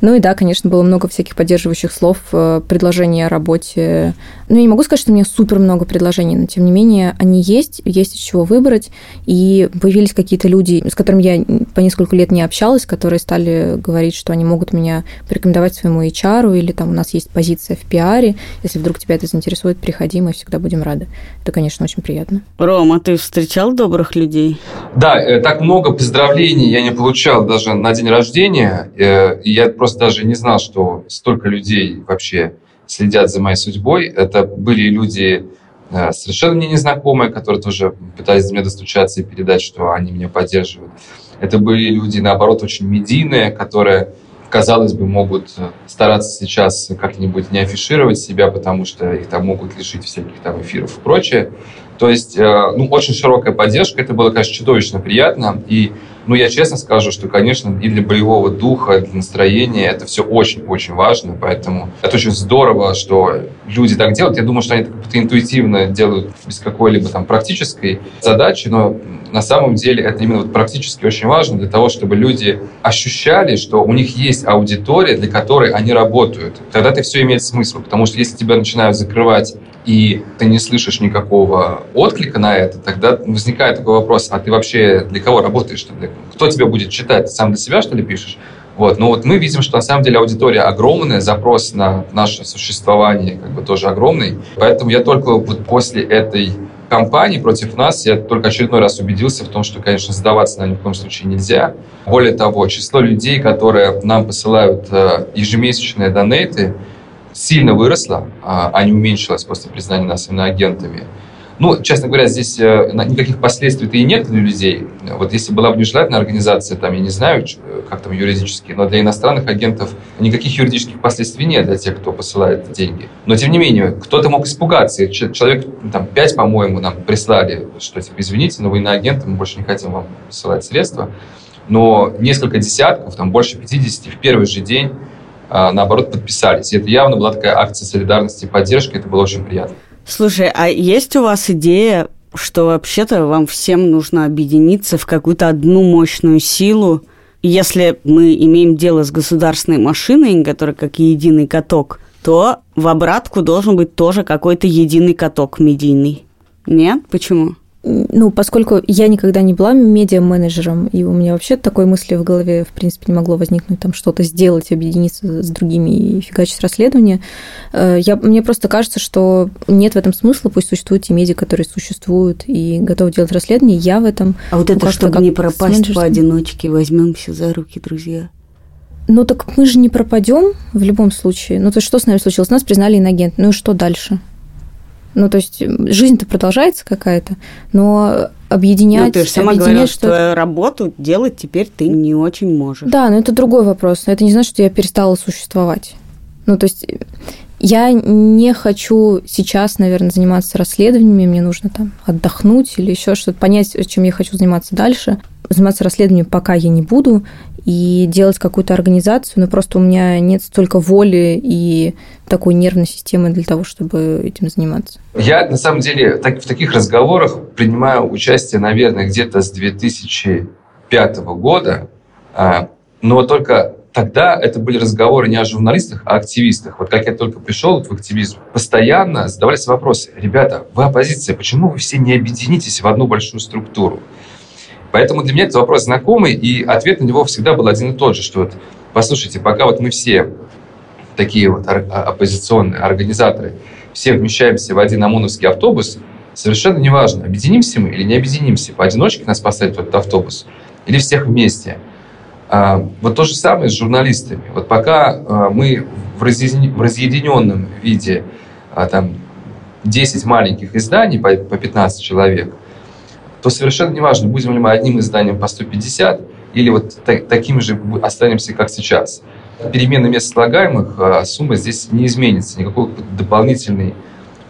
Ну и да, конечно, было много всяких поддерживающих слов, э, предложений о работе. Ну, я не могу сказать, что у меня супер много предложений, но тем не менее они есть, есть из чего выбрать. И появились какие-то люди, с которыми я по несколько лет не общалась, которые стали говорить, что они могут меня порекомендовать своему HR, или там у нас есть позиция в пиаре. Если вдруг тебя это заинтересует, приходи, мы всегда будем рады. Это, конечно, очень приятно. Рома, ты встречал добрых людей? Да, э, так много поздравлений я не получал даже на день рождения. Э, я просто просто даже не знал, что столько людей вообще следят за моей судьбой. Это были люди э, совершенно мне незнакомые, которые тоже пытались до меня достучаться и передать, что они меня поддерживают. Это были люди, наоборот, очень медийные, которые, казалось бы, могут э, стараться сейчас как-нибудь не афишировать себя, потому что их там могут лишить всяких там эфиров и прочее. То есть, э, ну, очень широкая поддержка. Это было, конечно, чудовищно приятно. И ну, я честно скажу, что, конечно, и для боевого духа, для настроения это все очень-очень важно, поэтому это очень здорово, что люди так делают. Я думаю, что они как-то интуитивно делают без какой-либо там практической задачи, но на самом деле это именно вот практически очень важно для того, чтобы люди ощущали, что у них есть аудитория, для которой они работают. Тогда это все имеет смысл, потому что если тебя начинают закрывать и ты не слышишь никакого отклика на это, тогда возникает такой вопрос, а ты вообще для кого работаешь? Кто тебя будет читать? Ты сам для себя, что ли, пишешь? Вот. Но вот мы видим, что на самом деле аудитория огромная, запрос на наше существование как бы тоже огромный. Поэтому я только вот после этой кампании против нас, я только очередной раз убедился в том, что, конечно, сдаваться на ни в коем случае нельзя. Более того, число людей, которые нам посылают э, ежемесячные донейты, сильно выросла, а, а не уменьшилась после признания нас иноагентами. Ну, честно говоря, здесь э, никаких последствий-то и нет для людей. Вот если была бы нежелательная организация, там, я не знаю, как там юридически, но для иностранных агентов никаких юридических последствий нет для тех, кто посылает деньги. Но, тем не менее, кто-то мог испугаться. Человек, там, пять, по-моему, нам прислали, что, типа, извините, но вы иноагенты, мы больше не хотим вам посылать средства. Но несколько десятков, там, больше 50 в первый же день наоборот, подписались. И это явно была такая акция солидарности и поддержки, это было очень приятно. Слушай, а есть у вас идея, что вообще-то вам всем нужно объединиться в какую-то одну мощную силу, если мы имеем дело с государственной машиной, которая как единый каток, то в обратку должен быть тоже какой-то единый каток медийный. Нет? Почему? Ну, поскольку я никогда не была медиа-менеджером, и у меня вообще такой мысли в голове, в принципе, не могло возникнуть, там, что-то сделать, объединиться с другими и фигачить расследование, э, я, мне просто кажется, что нет в этом смысла, пусть существуют те медиа, которые существуют и готовы делать расследование, я в этом... А вот это, чтобы не пропасть поодиночке, возьмемся за руки, друзья. Ну так мы же не пропадем в любом случае. Ну то есть что с нами случилось? Нас признали инагент. Ну и что дальше? Ну, то есть жизнь-то продолжается какая-то, но объединять... Ну, ты же сама говорила, что работу делать теперь ты не очень можешь. Да, но это другой вопрос. Это не значит, что я перестала существовать. Ну, то есть Я не хочу сейчас, наверное, заниматься расследованиями, мне нужно там отдохнуть или еще что-то, понять, чем я хочу заниматься дальше. Заниматься расследованием пока я не буду, и делать какую-то организацию, но просто у меня нет столько воли и такой нервной системы для того, чтобы этим заниматься. Я, на самом деле, так, в таких разговорах принимаю участие, наверное, где-то с 2005 года, а, но только тогда это были разговоры не о журналистах, а о активистах. Вот как я только пришел в активизм, постоянно задавались вопросы. Ребята, вы оппозиция, почему вы все не объединитесь в одну большую структуру? Поэтому для меня этот вопрос знакомый, и ответ на него всегда был один и тот же, что вот, послушайте, пока вот мы все такие вот а, оппозиционные организаторы, все вмещаемся в один ОМОНовский автобус, совершенно неважно, объединимся мы или не объединимся, поодиночке нас посадят в этот автобус или всех вместе. А, вот то же самое с журналистами. Вот пока а, мы в разъединенном виде там 10 маленьких изданий по 15 человек – то совершенно неважно, будем ли мы одним изданием по 150 или вот так, такими же останемся, как сейчас. Перемены мест слагаемых, а, сумма здесь не изменится, никакой дополнительной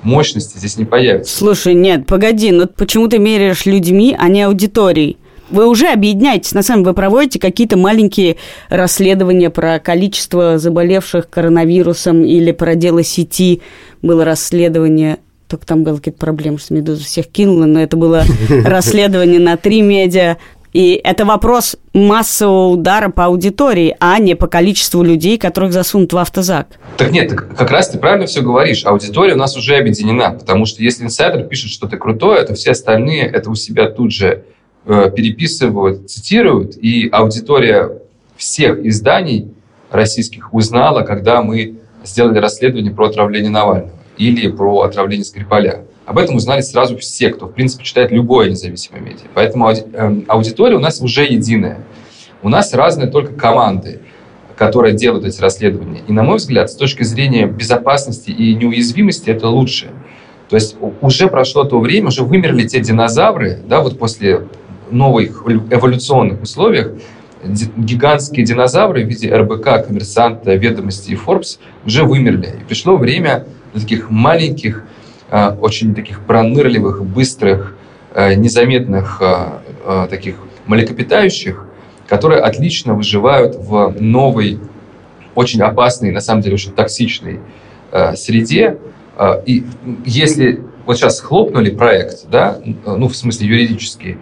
мощности здесь не появится. Слушай, нет, погоди, ну почему ты меряешь людьми, а не аудиторией? Вы уже объединяетесь, на самом деле вы проводите какие-то маленькие расследования про количество заболевших коронавирусом или про дело сети было расследование только там были какие-то проблемы, что «Медуза» всех кинула, но это было [LAUGHS] расследование на три медиа. И это вопрос массового удара по аудитории, а не по количеству людей, которых засунут в автозак. Так нет, как раз ты правильно все говоришь. Аудитория у нас уже объединена, потому что если инсайдер пишет что-то крутое, то все остальные это у себя тут же переписывают, цитируют, и аудитория всех изданий российских узнала, когда мы сделали расследование про отравление Навального или про отравление Скрипаля. Об этом узнали сразу все, кто, в принципе, читает любое независимое медиа. Поэтому эм, аудитория у нас уже единая. У нас разные только команды, которые делают эти расследования. И, на мой взгляд, с точки зрения безопасности и неуязвимости, это лучше. То есть уже прошло то время, уже вымерли те динозавры, да, вот после новых эволюционных условиях, гигантские динозавры в виде РБК, Коммерсанта, Ведомости и Forbes уже вымерли. И пришло время таких маленьких, а, очень таких пронырливых, быстрых, а, незаметных а, таких млекопитающих, которые отлично выживают в новой, очень опасной, на самом деле очень токсичной среде. И если вот сейчас хлопнули проект, да, ну, в смысле юридический,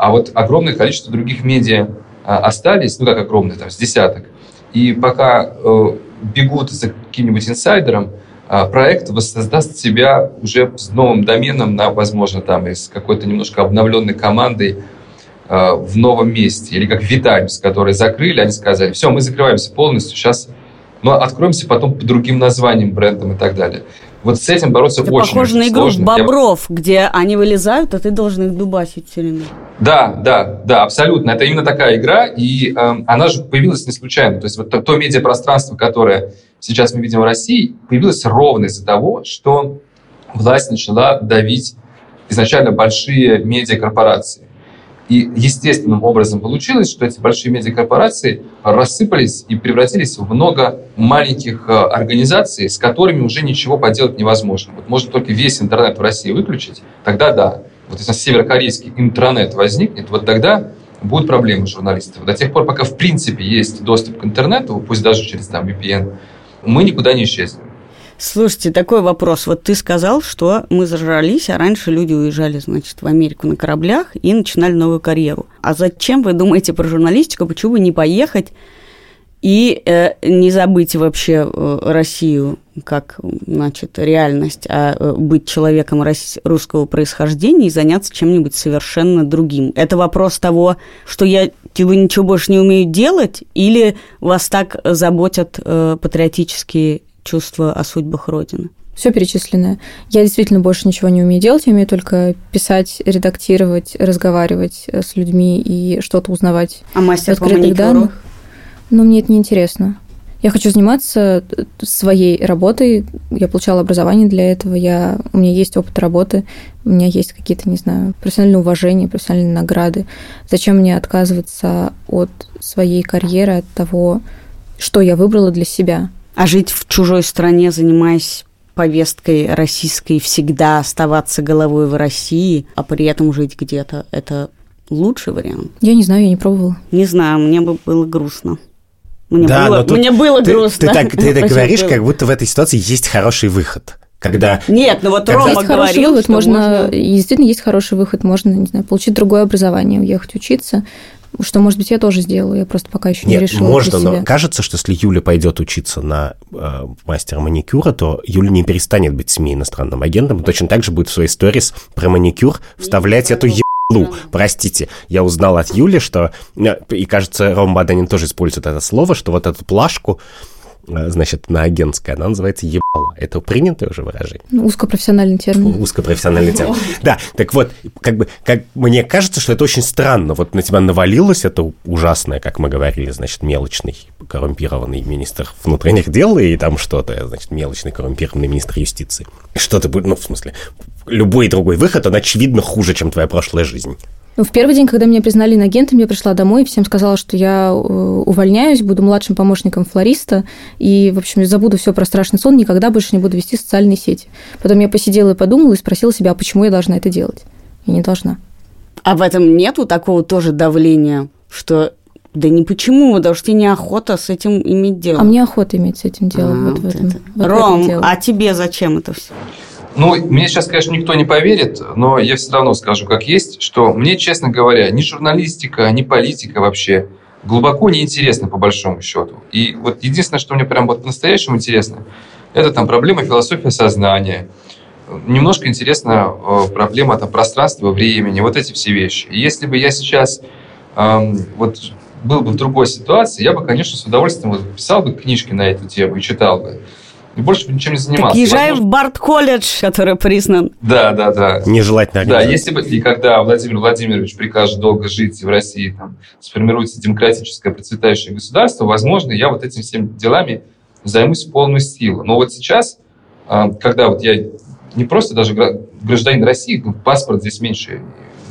а вот огромное количество других медиа остались, ну, как огромное, там, с десяток, и пока э, бегут за каким-нибудь инсайдером, а, проект воссоздаст себя уже с новым доменом, на, возможно, там, и с какой-то немножко обновленной командой а, в новом месте. Или как Витаймс, который закрыли, они сказали, все, мы закрываемся полностью, сейчас но ну, откроемся потом по другим названиям, брендам и так далее. Вот с этим бороться Это очень похоже очень на игру сложно. бобров, Я... где они вылезают, а ты должен их дубасить все время. Да, да, да, абсолютно. Это именно такая игра, и э, она же появилась не случайно. То есть вот то, то медиапространство, которое сейчас мы видим в России, появилось ровно из-за того, что власть начала давить изначально большие медиакорпорации. И естественным образом получилось, что эти большие медиакорпорации рассыпались и превратились в много маленьких э, организаций, с которыми уже ничего поделать невозможно. Вот можно только весь интернет в России выключить, тогда да. Вот если северокорейский интернет возникнет, вот тогда будут проблемы журналистов. До тех пор, пока в принципе есть доступ к интернету, пусть даже через там, VPN, мы никуда не исчезнем. Слушайте, такой вопрос. Вот ты сказал, что мы зажрались, а раньше люди уезжали, значит, в Америку на кораблях и начинали новую карьеру. А зачем вы думаете про журналистику? Почему бы не поехать и э, не забыть вообще э, Россию как, значит, реальность, а э, быть человеком русского происхождения и заняться чем-нибудь совершенно другим. Это вопрос того, что я вы ничего больше не умею делать, или вас так заботят э, патриотические чувства о судьбах Родины? Все перечисленное. Я действительно больше ничего не умею делать, я умею только писать, редактировать, разговаривать с людьми и что-то узнавать. А мастер по маникюру? данных. Но мне это неинтересно. Я хочу заниматься э, своей работой. Я получала образование для этого. Я, у меня есть опыт работы. У меня есть какие-то, не знаю, профессиональные уважения, профессиональные награды. Зачем мне отказываться от своей карьеры, от того, что я выбрала для себя? А жить в чужой стране, занимаясь повесткой российской, всегда оставаться головой в России, а при этом жить где-то, это лучший вариант? Я не знаю, я не пробовала. Не знаю, мне бы было грустно. Мне да, было, но мне было ты, грустно. Ты так, ты так [LAUGHS] говоришь, как будто в этой ситуации есть хороший выход. Когда... Нет, ну вот когда... Рома есть говорил, выход, что можно... можно... Действительно, есть хороший выход. Можно, не знаю, получить другое образование, уехать учиться. Что, может быть, я тоже сделаю, я просто пока еще Нет, не решила. Можно, но кажется, что если Юля пойдет учиться на э, мастера маникюра, то Юля не перестанет быть СМИ иностранным агентом, точно так же будет в своей сторис про маникюр вставлять эту ебану. Простите, я узнал от Юли, что, э, и кажется, Ром Баданин тоже использует это слово, что вот эту плашку значит, на агентское, она называется ебало. Это принятое уже выражение? Ну, узкопрофессиональный термин. Узкопрофессиональный термин. [LAUGHS] Да, так вот, как бы, как мне кажется, что это очень странно. Вот на тебя навалилось это ужасное, как мы говорили, значит, мелочный коррумпированный министр внутренних дел и там что-то, значит, мелочный коррумпированный министр юстиции. Что-то будет, ну, в смысле, любой другой выход, он очевидно хуже, чем твоя прошлая жизнь. Ну, в первый день, когда меня признали инагентом, я пришла домой и всем сказала, что я э, увольняюсь, буду младшим помощником флориста, и, в общем, забуду все про страшный сон, никогда больше не буду вести социальные сети. Потом я посидела и подумала и спросила себя, а почему я должна это делать? Я не должна. А в этом нету такого тоже давления, что да не почему, потому что тебе неохота с этим иметь дело. А мне охота иметь с этим дело. А, вот вот в этом, вот Ром, в этом а тебе зачем это все? Ну, мне сейчас, конечно, никто не поверит, но я все равно скажу как есть, что мне, честно говоря, ни журналистика, ни политика вообще глубоко неинтересна по большому счету. И вот единственное, что мне прям вот по-настоящему интересно, это там проблема философии сознания, немножко интересна э, проблема там, пространства, времени, вот эти все вещи. И если бы я сейчас эм, вот был бы в другой ситуации, я бы, конечно, с удовольствием вот, писал бы книжки на эту тему и читал бы и больше бы ничем не занимался. Так езжай Возможно... в Барт-колледж, который признан. Да, да, да. Нежелательно. Да, если бы, и когда Владимир Владимирович прикажет долго жить в России, там, сформируется демократическое процветающее государство, возможно, я вот этими всеми делами займусь в полную силу. Но вот сейчас, а, когда вот я не просто даже гражданин России, ну, паспорт здесь меньше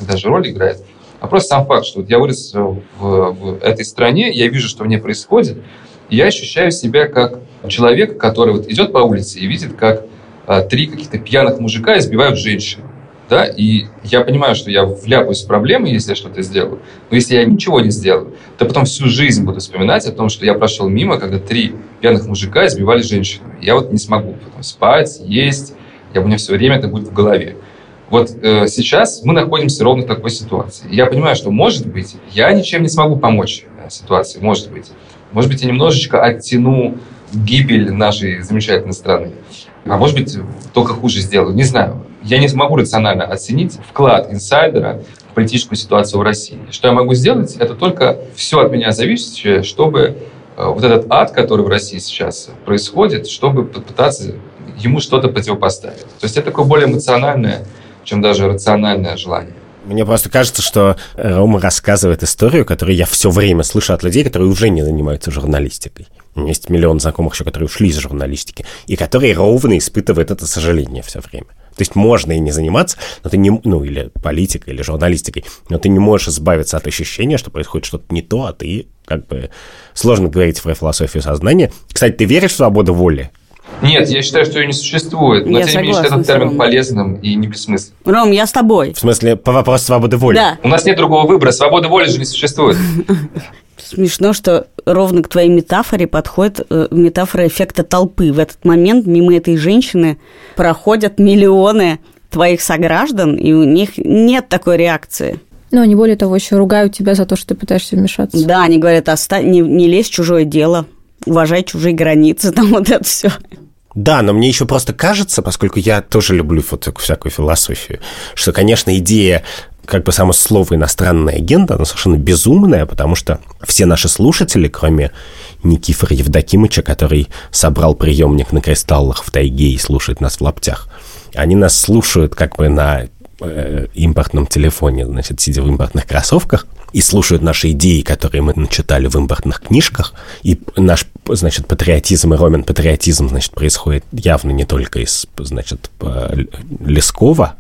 даже роль играет, а просто сам факт, что вот я вырос в, в этой стране, я вижу, что в ней происходит, и я ощущаю себя как человек, который вот идет по улице и видит, как а, три каких-то пьяных мужика избивают женщину. Да? И я понимаю, что я вляпаюсь в проблемы, если я что-то сделаю. Но если я ничего не сделаю, то потом всю жизнь буду вспоминать о том, что я прошел мимо, когда три пьяных мужика избивали женщину. Я вот не смогу потом спать, есть, я, у меня все время это будет в голове. Вот э, сейчас мы находимся ровно в такой ситуации. Я понимаю, что, может быть, я ничем не смогу помочь э, ситуации, может быть. Может быть, я немножечко оттяну гибель нашей замечательной страны. А может быть, только хуже сделаю. Не знаю. Я не смогу рационально оценить вклад инсайдера в политическую ситуацию в России. Что я могу сделать, это только все от меня зависящее, чтобы э, вот этот ад, который в России сейчас происходит, чтобы попытаться ему что-то противопоставить. То есть это такое более эмоциональное, чем даже рациональное желание. Мне просто кажется, что Рома рассказывает историю, которую я все время слышу от людей, которые уже не занимаются журналистикой. Есть миллион знакомых еще, которые ушли из журналистики, и которые ровно испытывают это сожаление все время. То есть можно и не заниматься, но ты не, ну, или политикой, или журналистикой, но ты не можешь избавиться от ощущения, что происходит что-то не то, а ты как бы... Сложно говорить про философию сознания. Кстати, ты веришь в свободу воли? Нет, я считаю, что ее не существует. Но я тем не менее считаю этот термин полезным и не бессмысленным. Ром, я с тобой. В смысле, по вопросу свободы воли? Да. У нас нет другого выбора. Свобода воли же не существует. [LAUGHS] Смешно, что ровно к твоей метафоре подходит э, метафора эффекта толпы. В этот момент мимо этой женщины проходят миллионы твоих сограждан, и у них нет такой реакции. Ну, они более того еще ругают тебя за то, что ты пытаешься вмешаться. Да, они говорят, Оста... не, не лезь в чужое дело, уважай чужие границы, [LAUGHS] там вот это все. Да, но мне еще просто кажется, поскольку я тоже люблю вот всякую философию, что, конечно, идея как бы само слово «иностранный агент», оно совершенно безумное, потому что все наши слушатели, кроме Никифора Евдокимыча, который собрал приемник на кристаллах в тайге и слушает нас в лаптях, они нас слушают как бы на э, импортном телефоне, значит, сидя в импортных кроссовках, и слушают наши идеи, которые мы начитали в импортных книжках, и наш, значит, патриотизм и ромен патриотизм, значит, происходит явно не только из, значит, Лескова,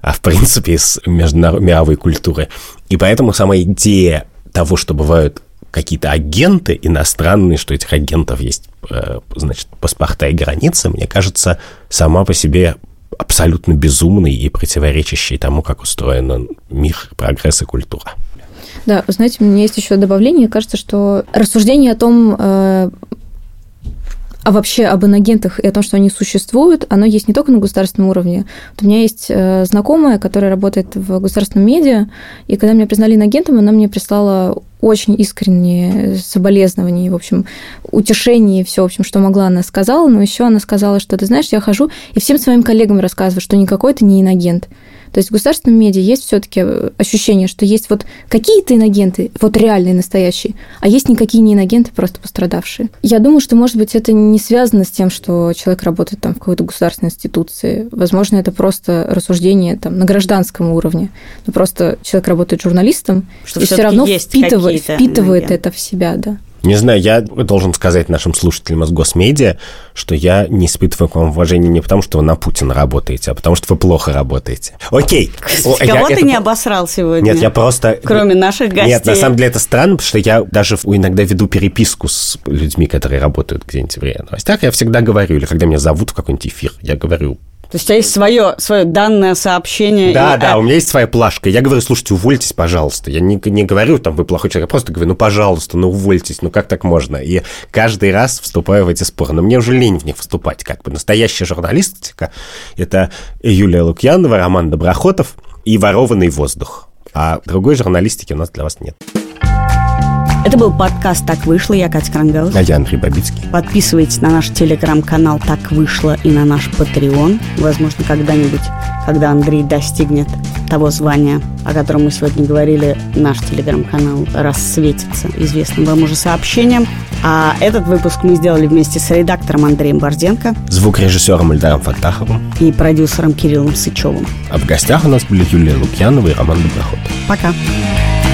а в принципе из международной культуры. И поэтому сама идея того, что бывают какие-то агенты иностранные, что этих агентов есть, э, значит, паспорта и границы, мне кажется, сама по себе абсолютно безумный и противоречащий тому, как устроен мир, прогресс и культура. Да, знаете, у меня есть еще добавление. Кажется, что рассуждение о том, э, а вообще об инагентах и о том, что они существуют, оно есть не только на государственном уровне. Вот у меня есть э, знакомая, которая работает в государственном медиа, и когда меня признали инагентом, она мне прислала очень искренние соболезнования, в общем, утешение и все, в общем, что могла, она сказала, но еще она сказала, что, ты знаешь, я хожу и всем своим коллегам рассказываю, что никакой это не инагент. То есть в государственном медиа есть все-таки э, ощущение, что есть вот какие-то иногенты, вот реальные, настоящие, а есть никакие не иногенты, просто пострадавшие. Я думаю, что, может быть, это не связано с тем, что человек работает там в какой-то государственной институции. Возможно, это просто рассуждение там на гражданском уровне. Но просто человек работает журналистом что и все равно впитывает, впитывает это в себя, да. Не знаю, я должен сказать нашим слушателям из госмедиа, что я не испытываю к вам уважения не потому, что вы на Путина работаете, а потому, что вы плохо работаете. Окей. Кого я, ты это... не обосрал сегодня? Нет, я просто... Кроме наших гостей. Нет, на самом деле это странно, потому что я даже иногда веду переписку с людьми, которые работают где-нибудь в РИА Новостях. Я всегда говорю, или когда меня зовут в какой-нибудь эфир, я говорю, то есть у тебя есть свое, свое данное сообщение? Да, и... да, у меня есть своя плашка. Я говорю, слушайте, увольтесь, пожалуйста. Я не, не говорю, там, вы плохой человек, я просто говорю, ну, пожалуйста, ну, увольтесь, ну, как так можно? И каждый раз вступаю в эти споры. Но мне уже лень в них вступать. Как бы настоящая журналистика – это Юлия Лукьянова, Роман Доброхотов и «Ворованный воздух». А другой журналистики у нас для вас нет. Это был подкаст «Так вышло». Я Катя Крангаус. А я Андрей Бабицкий. Подписывайтесь на наш телеграм-канал «Так вышло» и на наш Patreon. Возможно, когда-нибудь, когда Андрей достигнет того звания, о котором мы сегодня говорили, наш телеграм-канал рассветится известным вам уже сообщением. А этот выпуск мы сделали вместе с редактором Андреем Борзенко, звукорежиссером Ильдаром Фатаховым и продюсером Кириллом Сычевым. А в гостях у нас были Юлия Лукьянова и Роман Доброход. Пока. Пока.